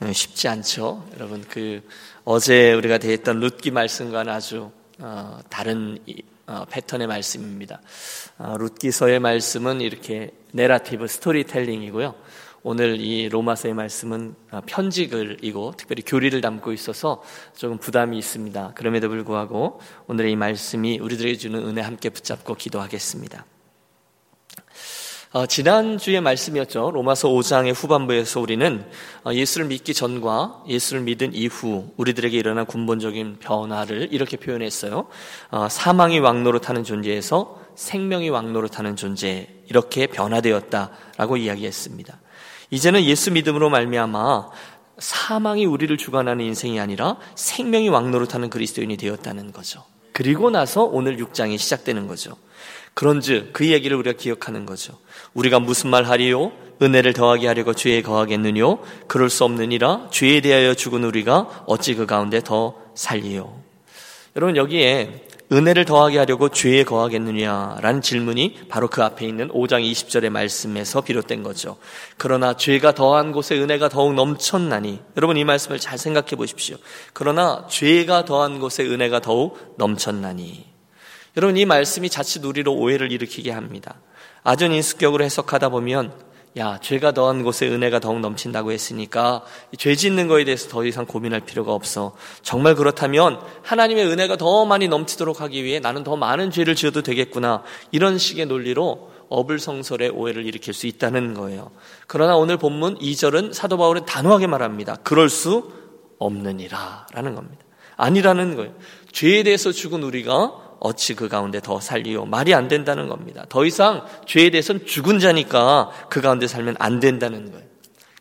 어, 쉽지 않죠. 여러분 그 어제 우리가 대했던 룻기 말씀과는 아주 어, 다른 어, 패턴의 말씀입니다. 룻기서의 말씀은 이렇게 내라티브 스토리텔링이고요. 오늘 이 로마서의 말씀은 편지글이고 특별히 교리를 담고 있어서 조금 부담이 있습니다. 그럼에도 불구하고 오늘의 이 말씀이 우리들에게 주는 은혜 함께 붙잡고 기도하겠습니다. 어, 지난주의 말씀이었죠. 로마서 5장의 후반부에서 우리는 어, 예수를 믿기 전과 예수를 믿은 이후 우리들에게 일어난 근본적인 변화를 이렇게 표현했어요. 어, 사망이 왕노릇하는 존재에서 생명이 왕노릇하는 존재 이렇게 변화되었다라고 이야기했습니다. 이제는 예수 믿음으로 말미암아 사망이 우리를 주관하는 인생이 아니라 생명이 왕노릇하는 그리스도인이 되었다는 거죠. 그리고 나서 오늘 6장이 시작되는 거죠. 그런즉 그 얘기를 우리가 기억하는 거죠. 우리가 무슨 말 하리요? 은혜를 더하게 하려고 죄에 거하겠느뇨? 그럴 수 없느니라 죄에 대하여 죽은 우리가 어찌 그 가운데 더 살리요? 여러분 여기에 은혜를 더하게 하려고 죄에 거하겠느냐라는 질문이 바로 그 앞에 있는 5장 20절의 말씀에서 비롯된 거죠. 그러나 죄가 더한 곳에 은혜가 더욱 넘쳤나니 여러분 이 말씀을 잘 생각해 보십시오. 그러나 죄가 더한 곳에 은혜가 더욱 넘쳤나니 여러분 이 말씀이 자칫 우리로 오해를 일으키게 합니다. 아전 인수격으로 해석하다 보면 야 죄가 더한 곳에 은혜가 더욱 넘친다고 했으니까 죄 짓는 거에 대해서 더 이상 고민할 필요가 없어. 정말 그렇다면 하나님의 은혜가 더 많이 넘치도록 하기 위해 나는 더 많은 죄를 지어도 되겠구나. 이런 식의 논리로 어불성설의 오해를 일으킬 수 있다는 거예요. 그러나 오늘 본문 2절은 사도 바울은 단호하게 말합니다. 그럴 수 없느니라 라는 겁니다. 아니라는 거예요. 죄에 대해서 죽은 우리가 어찌 그 가운데 더 살리요? 말이 안 된다는 겁니다. 더 이상 죄에 대해서는 죽은 자니까 그 가운데 살면 안 된다는 거예요.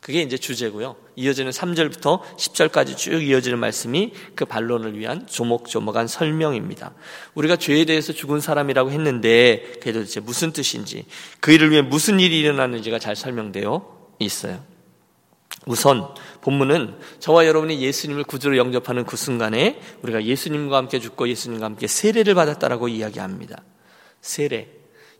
그게 이제 주제고요. 이어지는 3절부터 10절까지 쭉 이어지는 말씀이 그 반론을 위한 조목조목한 설명입니다. 우리가 죄에 대해서 죽은 사람이라고 했는데 그게 도대체 무슨 뜻인지 그 일을 위해 무슨 일이 일어났는지가 잘 설명되어 있어요. 우선 본문은 저와 여러분이 예수님을 구주로 영접하는 그 순간에 우리가 예수님과 함께 죽고 예수님과 함께 세례를 받았다라고 이야기합니다. 세례.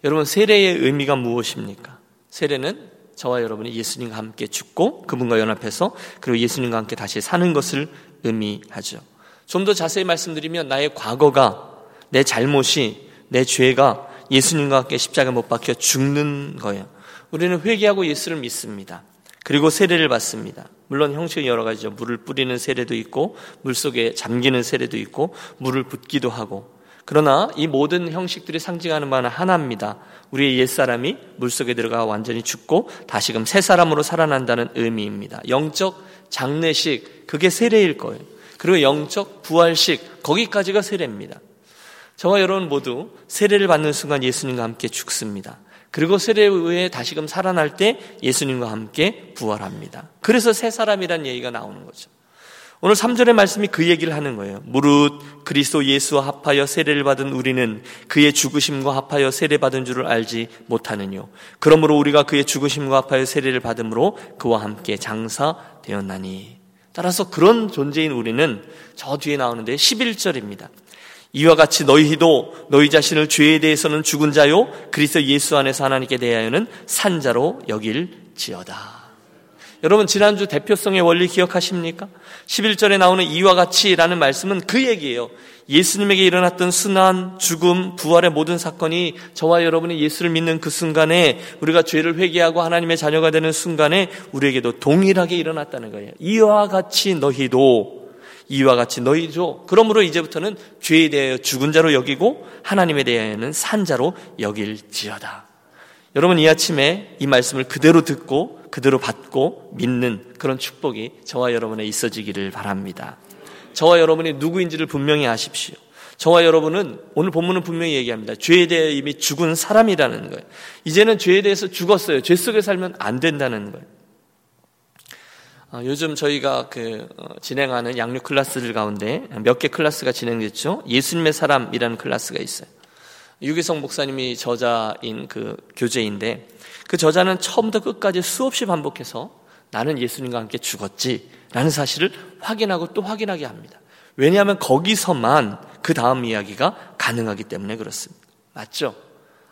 여러분 세례의 의미가 무엇입니까? 세례는 저와 여러분이 예수님과 함께 죽고 그분과 연합해서 그리고 예수님과 함께 다시 사는 것을 의미하죠. 좀 더 자세히 말씀드리면 나의 과거가 내 잘못이 내 죄가 예수님과 함께 십자가 못 박혀 죽는 거예요. 우리는 회개하고 예수를 믿습니다. 그리고 세례를 받습니다. 물론 형식이 여러 가지죠. 물을 뿌리는 세례도 있고, 물 속에 잠기는 세례도 있고, 물을 붓기도 하고. 그러나 이 모든 형식들이 상징하는 바는 하나입니다. 우리의 옛사람이 물 속에 들어가 완전히 죽고 다시금 새 사람으로 살아난다는 의미입니다. 영적 장례식, 그게 세례일 거예요. 그리고 영적 부활식, 거기까지가 세례입니다. 저와 여러분 모두 세례를 받는 순간 예수님과 함께 죽습니다. 그리고 세례에 의해 다시금 살아날 때 예수님과 함께 부활합니다. 그래서 새 사람이란 얘기가 나오는 거죠. 오늘 3절의 말씀이 그 얘기를 하는 거예요. 무릇 그리스도 예수와 합하여 세례를 받은 우리는 그의 죽으심과 합하여 세례 받은 줄을 알지 못하느뇨. 그러므로 우리가 그의 죽으심과 합하여 세례를 받음으로 그와 함께 장사되었나니. 따라서 그런 존재인 우리는 저 뒤에 나오는데 11절입니다. 이와 같이 너희도 너희 자신을 죄에 대해서는 죽은 자요 그리스도 예수 안에서 하나님께 대하여는 산자로 여길지어다. 여러분 지난주 대표성의 원리 기억하십니까? 11절에 나오는 이와 같이라는 말씀은 그 얘기예요. 예수님에게 일어났던 순환, 죽음, 부활의 모든 사건이 저와 여러분이 예수를 믿는 그 순간에 우리가 죄를 회개하고 하나님의 자녀가 되는 순간에 우리에게도 동일하게 일어났다는 거예요. 이와 같이 너희도 이와 같이 너희죠. 그러므로 이제부터는 죄에 대하여 죽은 자로 여기고 하나님에 대하여는 산 자로 여길지어다. 여러분 이 아침에 이 말씀을 그대로 듣고 그대로 받고 믿는 그런 축복이 저와 여러분에 있어지기를 바랍니다. 저와 여러분이 누구인지를 분명히 아십시오. 저와 여러분은 오늘 본문은 분명히 얘기합니다. 죄에 대해 이미 죽은 사람이라는 거예요. 이제는 죄에 대해서 죽었어요. 죄 속에 살면 안 된다는 거예요. 어, 요즘 저희가 그 어, 진행하는 양육 클래스들 가운데 몇 개 클래스가 진행됐죠. 예수님의 사람이라는 클래스가 있어요. 유기성 목사님이 저자인 그 교재인데 그 저자는 처음부터 끝까지 수없이 반복해서 나는 예수님과 함께 죽었지라는 사실을 확인하고 또 확인하게 합니다. 왜냐하면 거기서만 그 다음 이야기가 가능하기 때문에 그렇습니다. 맞죠?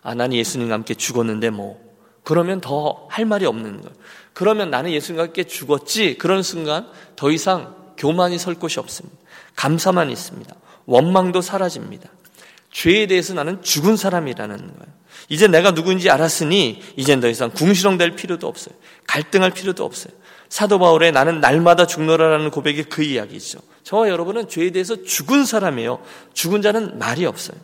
아, 나는 예수님과 함께 죽었는데 뭐 그러면 더 할 말이 없는 거예요. 그러면 나는 예수님과 함께 죽었지. 그런 순간 더 이상 교만이 설 곳이 없습니다. 감사만 있습니다. 원망도 사라집니다. 죄에 대해서 나는 죽은 사람이라는 거예요. 이제 내가 누구인지 알았으니 이젠 더 이상 궁시렁댈 필요도 없어요. 갈등할 필요도 없어요. 사도 바울의 나는 날마다 죽노라라는 고백이 그 이야기죠. 저와 여러분은 죄에 대해서 죽은 사람이에요. 죽은 자는 말이 없어요.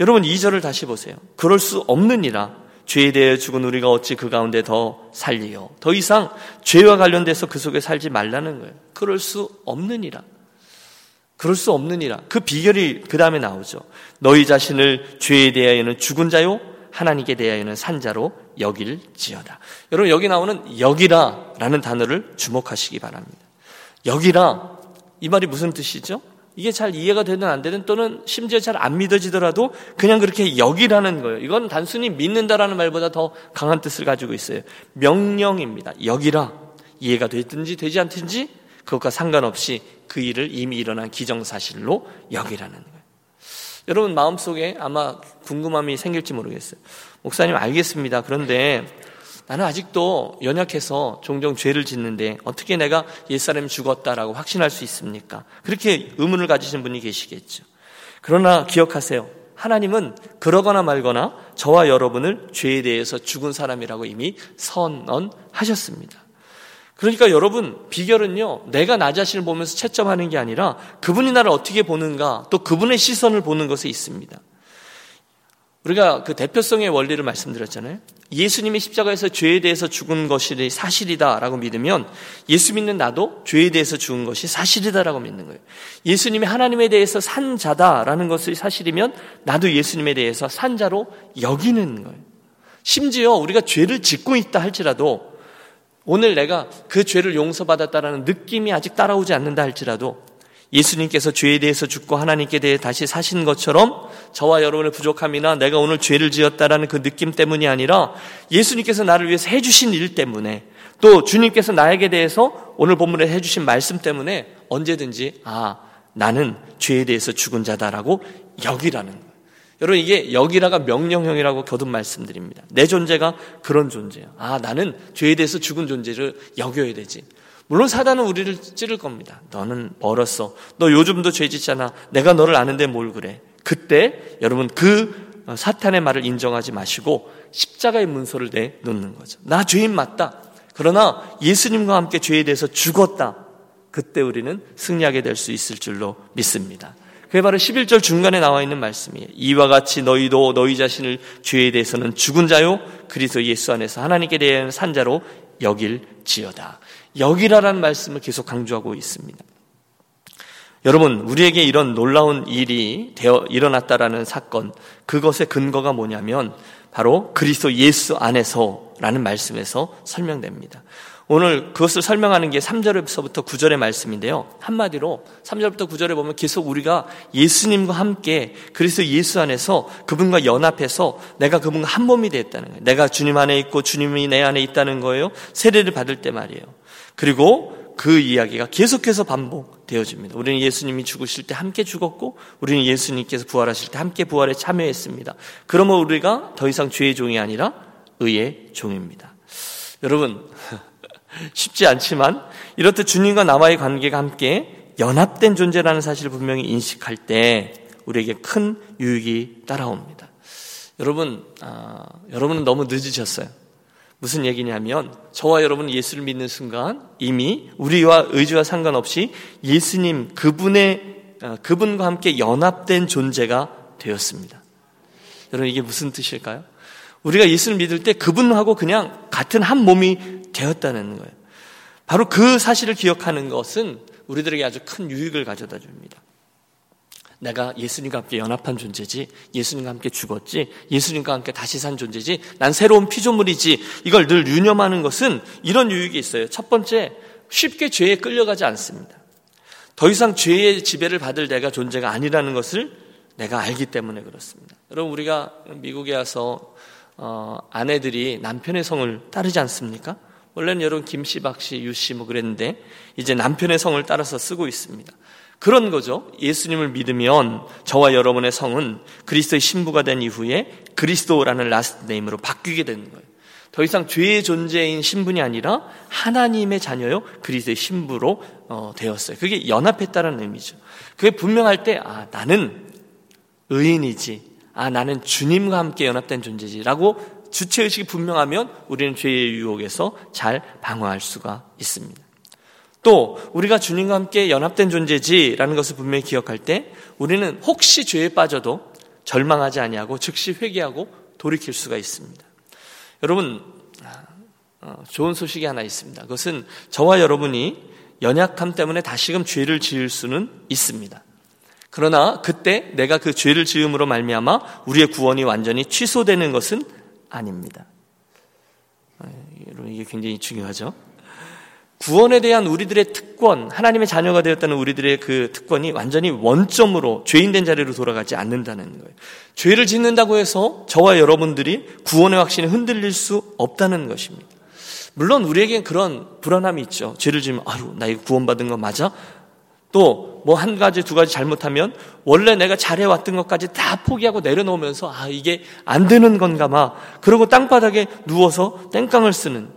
여러분 2절을 다시 보세요. 그럴 수 없느니라 죄에 대해 죽은 우리가 어찌 그 가운데 더 살리요. 더 이상 죄와 관련돼서 그 속에 살지 말라는 거예요. 그럴 수 없느니라. 그럴 수 없느니라. 그 비결이 그 다음에 나오죠. 너희 자신을 죄에 대하여는 죽은 자요, 하나님께 대하여는 산자로 여길지어다. 여러분 여기 나오는 여기라라는 단어를 주목하시기 바랍니다. 여기라 이 말이 무슨 뜻이죠? 이게 잘 이해가 되든 안 되든 또는 심지어 잘 안 믿어지더라도 그냥 그렇게 여기라는 거예요. 이건 단순히 믿는다라는 말보다 더 강한 뜻을 가지고 있어요. 명령입니다. 여기라 이해가 됐든지 되지 않든지 그것과 상관없이 그 일을 이미 일어난 기정사실로 여기라는 거예요. 여러분 마음속에 아마 궁금함이 생길지 모르겠어요. 목사님 알겠습니다. 그런데 나는 아직도 연약해서 종종 죄를 짓는데 어떻게 내가 옛사람이 죽었다라고 확신할 수 있습니까? 그렇게 의문을 가지신 분이 계시겠죠. 그러나 기억하세요. 하나님은 그러거나 말거나 저와 여러분을 죄에 대해서 죽은 사람이라고 이미 선언하셨습니다. 그러니까 여러분, 비결은요, 내가 나 자신을 보면서 채점하는 게 아니라 그분이 나를 어떻게 보는가, 또 그분의 시선을 보는 것에 있습니다. 우리가 그 대표성의 원리를 말씀드렸잖아요. 예수님이 십자가에서 죄에 대해서 죽은 것이 사실이다라고 믿으면 예수 믿는 나도 죄에 대해서 죽은 것이 사실이다라고 믿는 거예요. 예수님이 하나님에 대해서 산 자다라는 것이 사실이면 나도 예수님에 대해서 산 자로 여기는 거예요. 심지어 우리가 죄를 짓고 있다 할지라도 오늘 내가 그 죄를 용서받았다라는 느낌이 아직 따라오지 않는다 할지라도 예수님께서 죄에 대해서 죽고 하나님께 대해 다시 사신 것처럼 저와 여러분의 부족함이나 내가 오늘 죄를 지었다라는 그 느낌 때문이 아니라 예수님께서 나를 위해서 해주신 일 때문에 또 주님께서 나에게 대해서 오늘 본문에 해주신 말씀 때문에 언제든지 아 나는 죄에 대해서 죽은 자다라고 여기라는 거예요. 여러분 이게 여기라가 명령형이라고 거듭 말씀드립니다. 내 존재가 그런 존재야. 아 나는 죄에 대해서 죽은 존재를 여겨야 되지. 물론 사단은 우리를 찌를 겁니다. 너는 멀었어. 너 요즘도 죄 짓잖아. 내가 너를 아는데 뭘 그래. 그때 여러분 그 사탄의 말을 인정하지 마시고 십자가의 문서를 내놓는 거죠. 나 죄인 맞다. 그러나 예수님과 함께 죄에 대해서 죽었다. 그때 우리는 승리하게 될 수 있을 줄로 믿습니다. 그게 바로 11절 중간에 나와 있는 말씀이에요. 이와 같이 너희도 너희 자신을 죄에 대해서는 죽은 자요 그리스도 예수 안에서 하나님께 대한 산자로 여길 지어다. 여기라라는 말씀을 계속 강조하고 있습니다. 여러분, 우리에게 이런 놀라운 일이 되어 일어났다라는 사건, 그것의 근거가 뭐냐면 바로 그리스도 예수 안에서라는 말씀에서 설명됩니다. 오늘 그것을 설명하는 게 3절에서부터 9절의 말씀인데요. 한마디로 3절부터 9절에 보면 계속 우리가 예수님과 함께 그리스도 예수 안에서 그분과 연합해서 내가 그분과 한 몸이 되었다는 거예요. 내가 주님 안에 있고 주님이 내 안에 있다는 거예요. 세례를 받을 때 말이에요. 그리고 그 이야기가 계속해서 반복되어집니다. 우리는 예수님이 죽으실 때 함께 죽었고, 우리는 예수님께서 부활하실 때 함께 부활에 참여했습니다. 그러면 우리가 더 이상 죄의 종이 아니라 의의 종입니다. 여러분, 쉽지 않지만, 이렇듯 주님과 나와의 관계가 함께 연합된 존재라는 사실을 분명히 인식할 때, 우리에게 큰 유익이 따라옵니다. 여러분, 아, 여러분은 너무 늦으셨어요. 무슨 얘기냐면 저와 여러분은 예수를 믿는 순간 이미 우리와 의지와 상관없이 예수님 그분의 어, 그분과 함께 연합된 존재가 되었습니다. 여러분 이게 무슨 뜻일까요? 우리가 예수를 믿을 때 그분하고 그냥 같은 한 몸이 되었다는 거예요. 바로 그 사실을 기억하는 것은 우리들에게 아주 큰 유익을 가져다 줍니다. 내가 예수님과 함께 연합한 존재지, 예수님과 함께 죽었지, 예수님과 함께 다시 산 존재지, 난 새로운 피조물이지, 이걸 늘 유념하는 것은 이런 유익이 있어요. 첫 번째, 쉽게 죄에 끌려가지 않습니다. 더 이상 죄의 지배를 받을 내가 존재가 아니라는 것을 내가 알기 때문에 그렇습니다. 여러분, 우리가 미국에 와서, 어, 아내들이 남편의 성을 따르지 않습니까? 원래는 여러분 김씨, 박씨, 유씨 뭐 그랬는데, 이제 남편의 성을 따라서 쓰고 있습니다. 그런 거죠. 예수님을 믿으면 저와 여러분의 성은 그리스도의 신부가 된 이후에 그리스도라는 last name으로 바뀌게 되는 거예요. 더 이상 죄의 존재인 신분이 아니라 하나님의 자녀요 그리스도의 신부로 어, 되었어요. 그게 연합했다는 의미죠. 그게 분명할 때 아, 나는 의인이지. 아, 나는 주님과 함께 연합된 존재지라고 주체 의식이 분명하면 우리는 죄의 유혹에서 잘 방어할 수가 있습니다. 또 우리가 주님과 함께 연합된 존재지라는 것을 분명히 기억할 때 우리는 혹시 죄에 빠져도 절망하지 아니하고 즉시 회개하고 돌이킬 수가 있습니다. 여러분 어, 좋은 소식이 하나 있습니다. 그것은 저와 여러분이 연약함 때문에 다시금 죄를 지을 수는 있습니다. 그러나 그때 내가 그 죄를 지음으로 말미암아 우리의 구원이 완전히 취소되는 것은 아닙니다. 어, 여러분 이게 굉장히 중요하죠. 구원에 대한 우리들의 특권, 하나님의 자녀가 되었다는 우리들의 그 특권이 완전히 원점으로 죄인된 자리로 돌아가지 않는다는 거예요. 죄를 짓는다고 해서 저와 여러분들이 구원의 확신이 흔들릴 수 없다는 것입니다. 물론 우리에겐 그런 불안함이 있죠. 죄를 지으면 아유 나 이거 구원받은 거 맞아? 또 뭐 한 가지 두 가지 잘못하면 원래 내가 잘해왔던 것까지 다 포기하고 내려놓으면서 아 이게 안 되는 건가 봐. 그러고 땅바닥에 누워서 땡깡을 쓰는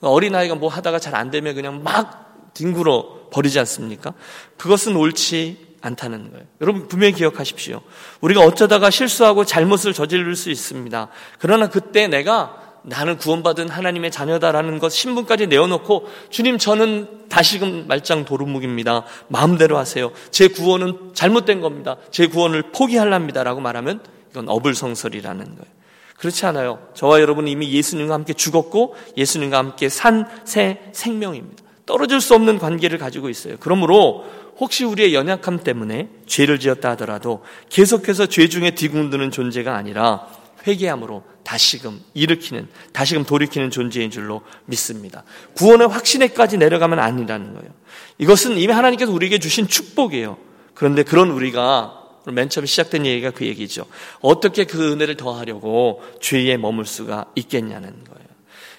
어린아이가 뭐 하다가 잘 안 되면 그냥 막 뒹굴어 버리지 않습니까? 그것은 옳지 않다는 거예요. 여러분 분명히 기억하십시오. 우리가 어쩌다가 실수하고 잘못을 저지를 수 있습니다. 그러나 그때 내가 나는 구원받은 하나님의 자녀다라는 것 신분까지 내어놓고 주님 저는 다시금 말짱 도루묵입니다. 마음대로 하세요. 제 구원은 잘못된 겁니다. 제 구원을 포기할랍니다라고 말하면 이건 어불성설이라는 거예요. 그렇지 않아요. 저와 여러분은 이미 예수님과 함께 죽었고 예수님과 함께 산 새 생명입니다. 떨어질 수 없는 관계를 가지고 있어요. 그러므로 혹시 우리의 연약함 때문에 죄를 지었다 하더라도 계속해서 죄 중에 뒤궁드는 존재가 아니라 회개함으로 다시금 일으키는, 다시금 돌이키는 존재인 줄로 믿습니다. 구원의 확신에까지 내려가면 아니라는 거예요. 이것은 이미 하나님께서 우리에게 주신 축복이에요. 그런데 그런 우리가 맨 처음에 시작된 얘기가 그 얘기죠. 어떻게 그 은혜를 더하려고 죄에 머물 수가 있겠냐는 거예요.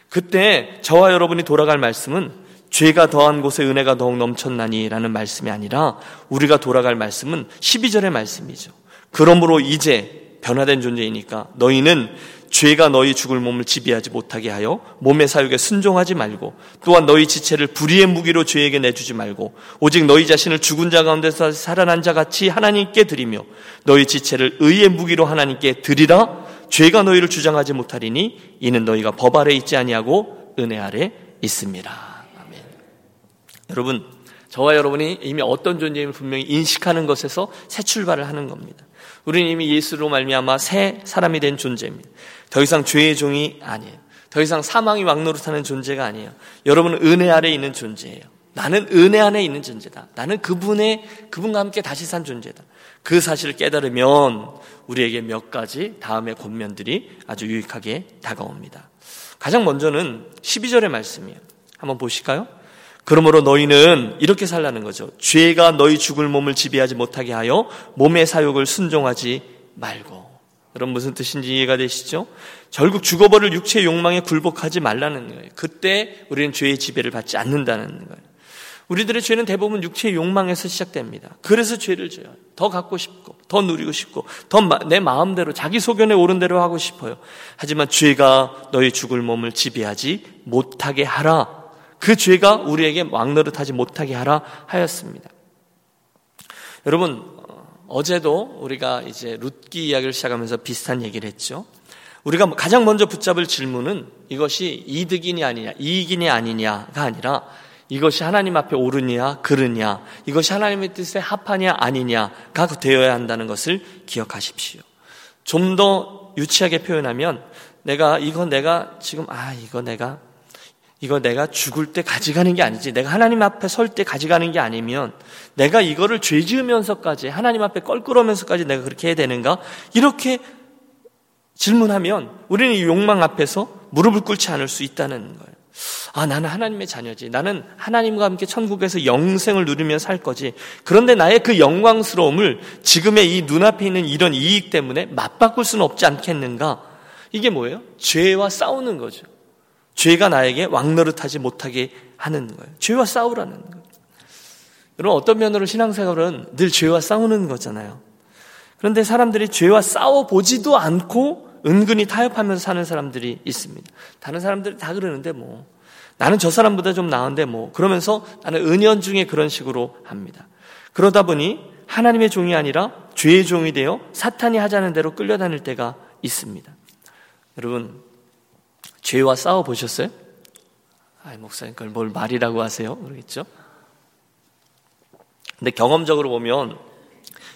그때 저와 여러분이 돌아갈 말씀은 죄가 더한 곳에 은혜가 더욱 넘쳤나니라는 말씀이 아니라 우리가 돌아갈 말씀은 12절의 말씀이죠. 그러므로 이제 변화된 존재이니까 너희는 죄가 너희 죽을 몸을 지배하지 못하게 하여 몸의 사육에 순종하지 말고 또한 너희 지체를 불의의 무기로 죄에게 내주지 말고 오직 너희 자신을 죽은 자 가운데서 살아난 자 같이 하나님께 드리며 너희 지체를 의의 무기로 하나님께 드리라 죄가 너희를 주장하지 못하리니 이는 너희가 법 아래 있지 아니하고 은혜 아래 있습니다. 아멘. 여러분 저와 여러분이 이미 어떤 존재임을 분명히 인식하는 것에서 새 출발을 하는 겁니다. 우리는 이미 예수로 말미암아 새 사람이 된 존재입니다. 더 이상 죄의 종이 아니에요. 더 이상 사망이 왕노릇하는 존재가 아니에요. 여러분은 은혜 아래 있는 존재예요. 나는 은혜 안에 있는 존재다. 나는 그분의 그분과 함께 다시 산 존재다. 그 사실을 깨달으면 우리에게 몇 가지 다음의 권면들이 아주 유익하게 다가옵니다. 가장 먼저는 12절의 말씀이에요. 한번 보실까요? 그러므로 너희는 이렇게 살라는 거죠. 죄가 너희 죽을 몸을 지배하지 못하게 하여 몸의 사욕을 순종하지 말고. 여러분 무슨 뜻인지 이해가 되시죠? 결국 죽어버릴 육체의 욕망에 굴복하지 말라는 거예요. 그때 우리는 죄의 지배를 받지 않는다는 거예요. 우리들의 죄는 대부분 육체의 욕망에서 시작됩니다. 그래서 죄를 져요. 더 갖고 싶고, 더 누리고 싶고, 더 내 마음대로, 자기 소견에 오른 대로 하고 싶어요. 하지만 죄가 너희 죽을 몸을 지배하지 못하게 하라. 그 죄가 우리에게 왕노릇하지 못하게 하라 하였습니다. 여러분, 어제도 우리가 이제 룻기 이야기를 시작하면서 비슷한 얘기를 했죠. 우리가 가장 먼저 붙잡을 질문은 이것이 이득이냐 아니냐, 이익이냐 아니냐가 아니라 이것이 하나님 앞에 옳으냐, 그르냐, 이것이 하나님의 뜻에 합하냐, 아니냐가 되어야 한다는 것을 기억하십시오. 좀 더 유치하게 표현하면 내가, 이거 내가 지금, 아, 이거 내가 이거 내가 죽을 때 가져가는 게 아니지. 내가 하나님 앞에 설 때 가져가는 게 아니면 내가 이거를 죄 지으면서까지 하나님 앞에 껄끄러면서까지 내가 그렇게 해야 되는가? 이렇게 질문하면 우리는 이 욕망 앞에서 무릎을 꿇지 않을 수 있다는 거예요. 아, 나는 하나님의 자녀지. 나는 하나님과 함께 천국에서 영생을 누리며 살 거지. 그런데 나의 그 영광스러움을 지금의 이 눈앞에 있는 이런 이익 때문에 맞바꿀 수는 없지 않겠는가? 이게 뭐예요? 죄와 싸우는 거죠. 죄가 나에게 왕노릇하지 못하게 하는 거예요. 죄와 싸우라는 거예요. 여러분 어떤 면으로 신앙생활은 늘 죄와 싸우는 거잖아요. 그런데 사람들이 죄와 싸워 보지도 않고 은근히 타협하면서 사는 사람들이 있습니다. 다른 사람들이 다 그러는데 뭐 나는 저 사람보다 좀 나은데 뭐 그러면서 나는 은연중에 그런 식으로 합니다. 그러다 보니 하나님의 종이 아니라 죄의 종이 되어 사탄이 하자는 대로 끌려다닐 때가 있습니다. 여러분 죄와 싸워 보셨어요? 아, 목사님 그걸 뭘 말이라고 하세요? 그러겠죠? 근데 경험적으로 보면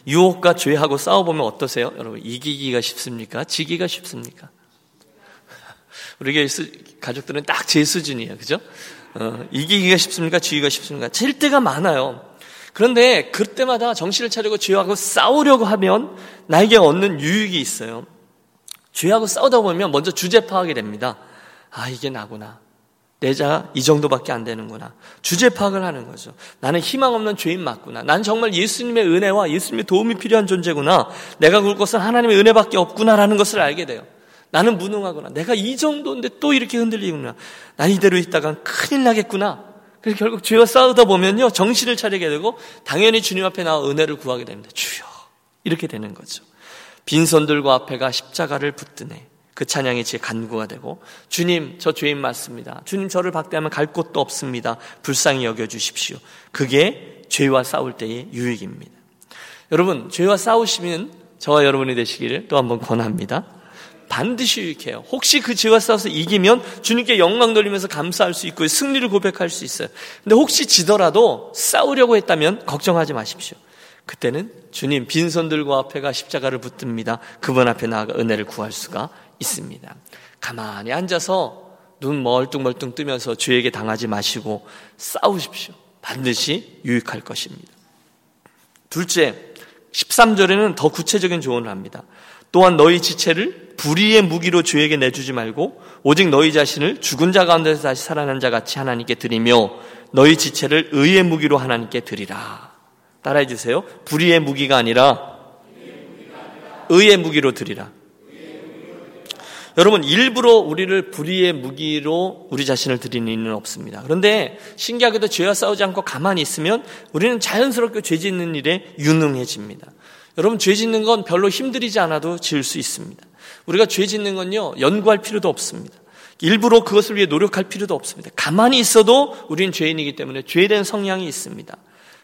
유혹과 죄하고 싸워 보면 어떠세요? 여러분, 이기기가 쉽습니까? 지기가 쉽습니까? 우리 가족들은 딱 제 수준이에요. 그죠? 어, 이기기가 쉽습니까? 지기가 쉽습니까? 질 때가 많아요. 그런데 그때마다 정신을 차리고 죄하고 싸우려고 하면 나에게 얻는 유익이 있어요. 죄하고 싸우다 보면 먼저 주제 파악이 됩니다. 아, 이게 나구나. 내자 이 정도밖에 안 되는구나. 주제 파악을 하는 거죠. 나는 희망 없는 죄인 맞구나. 나는 정말 예수님의 은혜와 예수님의 도움이 필요한 존재구나. 내가 굴 것은 하나님의 은혜밖에 없구나라는 것을 알게 돼요. 나는 무능하구나. 내가 이 정도인데 또 이렇게 흔들리구나. 난 이대로 있다간 큰일 나겠구나. 그래서 결국 죄와 싸우다 보면요. 정신을 차리게 되고 당연히 주님 앞에 나와 은혜를 구하게 됩니다. 주여. 이렇게 되는 거죠. 빈손들과 앞에가 십자가를 붙드네. 그 찬양이 제 간구가 되고 주님 저 죄인 맞습니다. 주님 저를 박대하면 갈 곳도 없습니다. 불쌍히 여겨 주십시오. 그게 죄와 싸울 때의 유익입니다. 여러분 죄와 싸우시면 저와 여러분이 되시기를 또 한번 권합니다. 반드시 유익해요. 혹시 그 죄와 싸워서 이기면 주님께 영광 돌리면서 감사할 수 있고 승리를 고백할 수 있어요. 근데 혹시 지더라도 싸우려고 했다면 걱정하지 마십시오. 그때는 주님 빈손들과 앞에 가 십자가를 붙듭니다. 그분 앞에 나아가 은혜를 구할 수가 있습니다. 가만히 앉아서 눈 멀뚱멀뚱 뜨면서 주에게 당하지 마시고 싸우십시오. 반드시 유익할 것입니다. 둘째, 13절에는 더 구체적인 조언을 합니다. 또한 너희 지체를 불의의 무기로 주에게 내주지 말고 오직 너희 자신을 죽은 자 가운데서 다시 살아난 자 같이 하나님께 드리며 너희 지체를 의의 무기로 하나님께 드리라. 따라해 주세요. 불의의 무기가 아니라 의의 무기로 드리라. 여러분 일부러 우리를 불의의 무기로 우리 자신을 드리는 이는 없습니다. 그런데 신기하게도 죄와 싸우지 않고 가만히 있으면 우리는 자연스럽게 죄 짓는 일에 유능해집니다. 여러분 죄 짓는 건 별로 힘들이지 않아도 지을 수 있습니다. 우리가 죄 짓는 건요 연구할 필요도 없습니다. 일부러 그것을 위해 노력할 필요도 없습니다. 가만히 있어도 우리는 죄인이기 때문에 죄된 성향이 있습니다.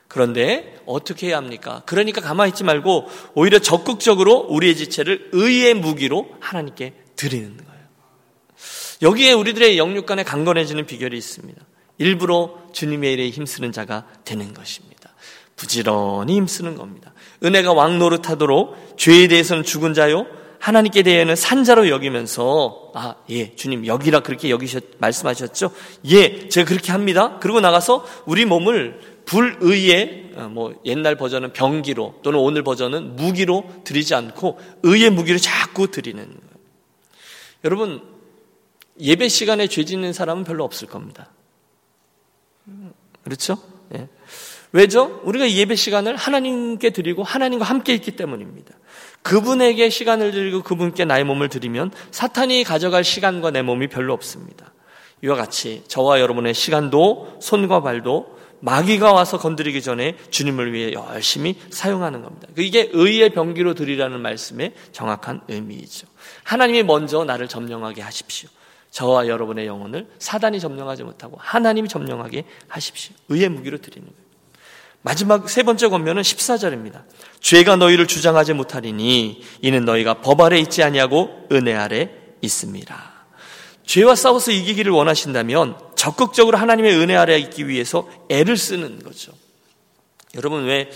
그런데 어떻게 해야 합니까? 그러니까 가만히 있지 말고 오히려 적극적으로 우리의 지체를 의의 무기로 하나님께 드리는 거예요. 여기에 우리들의 영육간에 강건해지는 비결이 있습니다. 일부러 주님의 일에 힘쓰는 자가 되는 것입니다. 부지런히 힘쓰는 겁니다. 은혜가 왕노릇하도록 죄에 대해서는 죽은 자요, 하나님께 대해서는 산자로 여기면서 아, 예, 주님 여기라 그렇게 여기셨 말씀하셨죠? 예, 제가 그렇게 합니다. 그리고 나가서 우리 몸을 불의의 어, 뭐 옛날 버전은 병기로 또는 오늘 버전은 무기로 드리지 않고 의의 무기로 자꾸 드리는. 여러분, 예배 시간에 죄 짓는 사람은 별로 없을 겁니다. 그렇죠? 예. 왜죠? 우리가 예배 시간을 하나님께 드리고 하나님과 함께 있기 때문입니다. 그분에게 시간을 드리고 그분께 나의 몸을 드리면 사탄이 가져갈 시간과 내 몸이 별로 없습니다. 이와 같이 저와 여러분의 시간도 손과 발도 마귀가 와서 건드리기 전에 주님을 위해 열심히 사용하는 겁니다. 이게 의의 병기로 드리라는 말씀의 정확한 의미이죠. 하나님이 먼저 나를 점령하게 하십시오. 저와 여러분의 영혼을 사단이 점령하지 못하고 하나님이 점령하게 하십시오. 의의 무기로 드리는 거예요. 마지막 세 번째 권면은 14절입니다. 죄가 너희를 주장하지 못하리니 이는 너희가 법 아래 있지 아니하고 은혜 아래 있습니다. 죄와 싸워서 이기기를 원하신다면 적극적으로 하나님의 은혜 아래 있기 위해서 애를 쓰는 거죠. 여러분 왜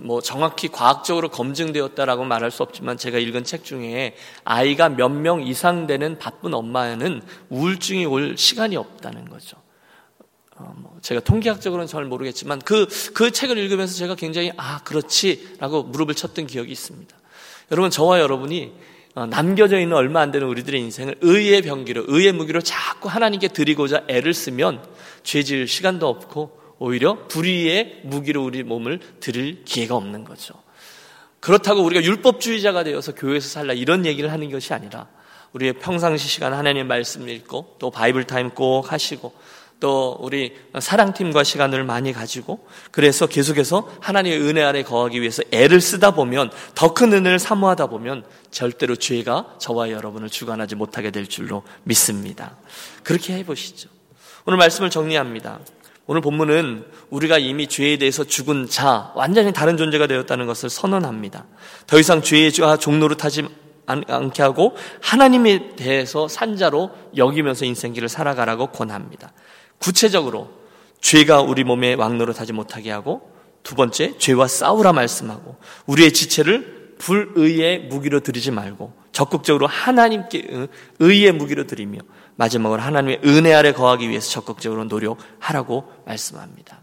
뭐 정확히 과학적으로 검증되었다라고 말할 수 없지만 제가 읽은 책 중에 아이가 몇 명 이상 되는 바쁜 엄마는 우울증이 올 시간이 없다는 거죠. 어, 뭐 제가 통계학적으로는 잘 모르겠지만 그, 그 책을 읽으면서 제가 굉장히 아, 그렇지 라고 무릎을 쳤던 기억이 있습니다. 여러분, 저와 여러분이 어, 남겨져 있는 얼마 안 되는 우리들의 인생을 의의 병기로, 의의 무기로 자꾸 하나님께 드리고자 애를 쓰면 죄 지을 시간도 없고 오히려 불의의 무기로 우리 몸을 드릴 기회가 없는 거죠. 그렇다고 우리가 율법주의자가 되어서 교회에서 살라 이런 얘기를 하는 것이 아니라 우리의 평상시 시간 하나님의 말씀 읽고 또 Bible time 꼭 하시고 또 우리 사랑팀과 시간을 많이 가지고 그래서 계속해서 하나님의 은혜 아래 거하기 위해서 애를 쓰다 보면 더 큰 은혜를 사모하다 보면 절대로 죄가 저와 여러분을 주관하지 못하게 될 줄로 믿습니다. 그렇게 해보시죠. 오늘 말씀을 정리합니다. 오늘 본문은 우리가 이미 죄에 대해서 죽은 자, 완전히 다른 존재가 되었다는 것을 선언합니다. 더 이상 죄의 죄와 종노릇하지 않게 하고 하나님에 대해서 산자로 여기면서 인생길을 살아가라고 권합니다. 구체적으로 죄가 우리 몸에 왕노릇하지 못하게 하고 두 번째 죄와 싸우라 말씀하고 우리의 지체를 불의의 무기로 드리지 말고 적극적으로 하나님께 의의 무기로 드리며 마지막으로 하나님의 은혜 아래 거하기 위해서 적극적으로 노력하라고 말씀합니다.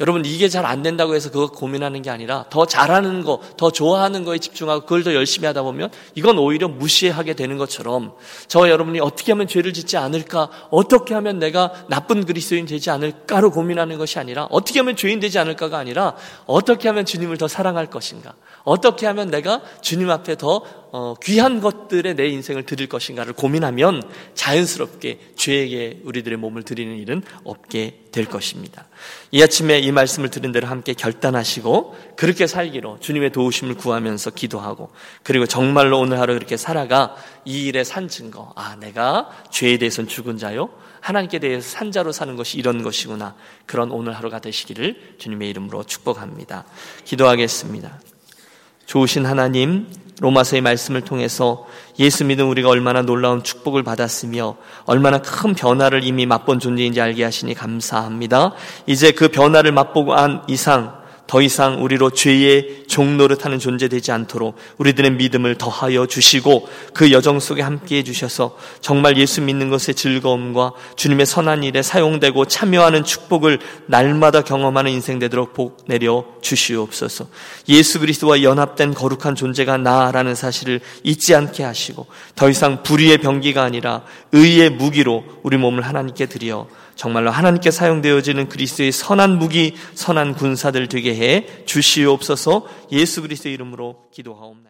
여러분 이게 잘 안 된다고 해서 그거 고민하는 게 아니라 더 잘하는 거, 더 좋아하는 거에 집중하고 그걸 더 열심히 하다 보면 이건 오히려 무시하게 되는 것처럼 저와 여러분이 어떻게 하면 죄를 짓지 않을까, 어떻게 하면 내가 나쁜 그리스도인 되지 않을까로 고민하는 것이 아니라 어떻게 하면 죄인 되지 않을까가 아니라 어떻게 하면 주님을 더 사랑할 것인가, 어떻게 하면 내가 주님 앞에 더 어, 귀한 것들에 내 인생을 드릴 것인가를 고민하면 자연스럽게 죄에게 우리들의 몸을 드리는 일은 없게 될 것입니다. 이 아침에 이 말씀을 들은 대로 함께 결단하시고 그렇게 살기로 주님의 도우심을 구하면서 기도하고 그리고 정말로 오늘 하루 그렇게 살아가 이 일의 산 증거 아 내가 죄에 대해서는 죽은 자요 하나님께 대해서 산 자로 사는 것이 이런 것이구나 그런 오늘 하루가 되시기를 주님의 이름으로 축복합니다. 기도하겠습니다. 좋으신 하나님 로마서의 말씀을 통해서 예수 믿은 우리가 얼마나 놀라운 축복을 받았으며 얼마나 큰 변화를 이미 맛본 존재인지 알게 하시니 감사합니다. 이제 그 변화를 맛보고 한 이상 더 이상 우리로 죄의 종노릇하는 존재 되지 않도록 우리들의 믿음을 더하여 주시고 그 여정 속에 함께 해 주셔서 정말 예수 믿는 것의 즐거움과 주님의 선한 일에 사용되고 참여하는 축복을 날마다 경험하는 인생 되도록 복 내려 주시옵소서. 예수 그리스도와 연합된 거룩한 존재가 나라는 사실을 잊지 않게 하시고 더 이상 불의의 병기가 아니라 의의 무기로 우리 몸을 하나님께 드려 정말로 하나님께 사용되어지는 그리스도의 선한 무기, 선한 군사들 되게 해 주시옵소서 예수 그리스도의 이름으로 기도하옵나이다.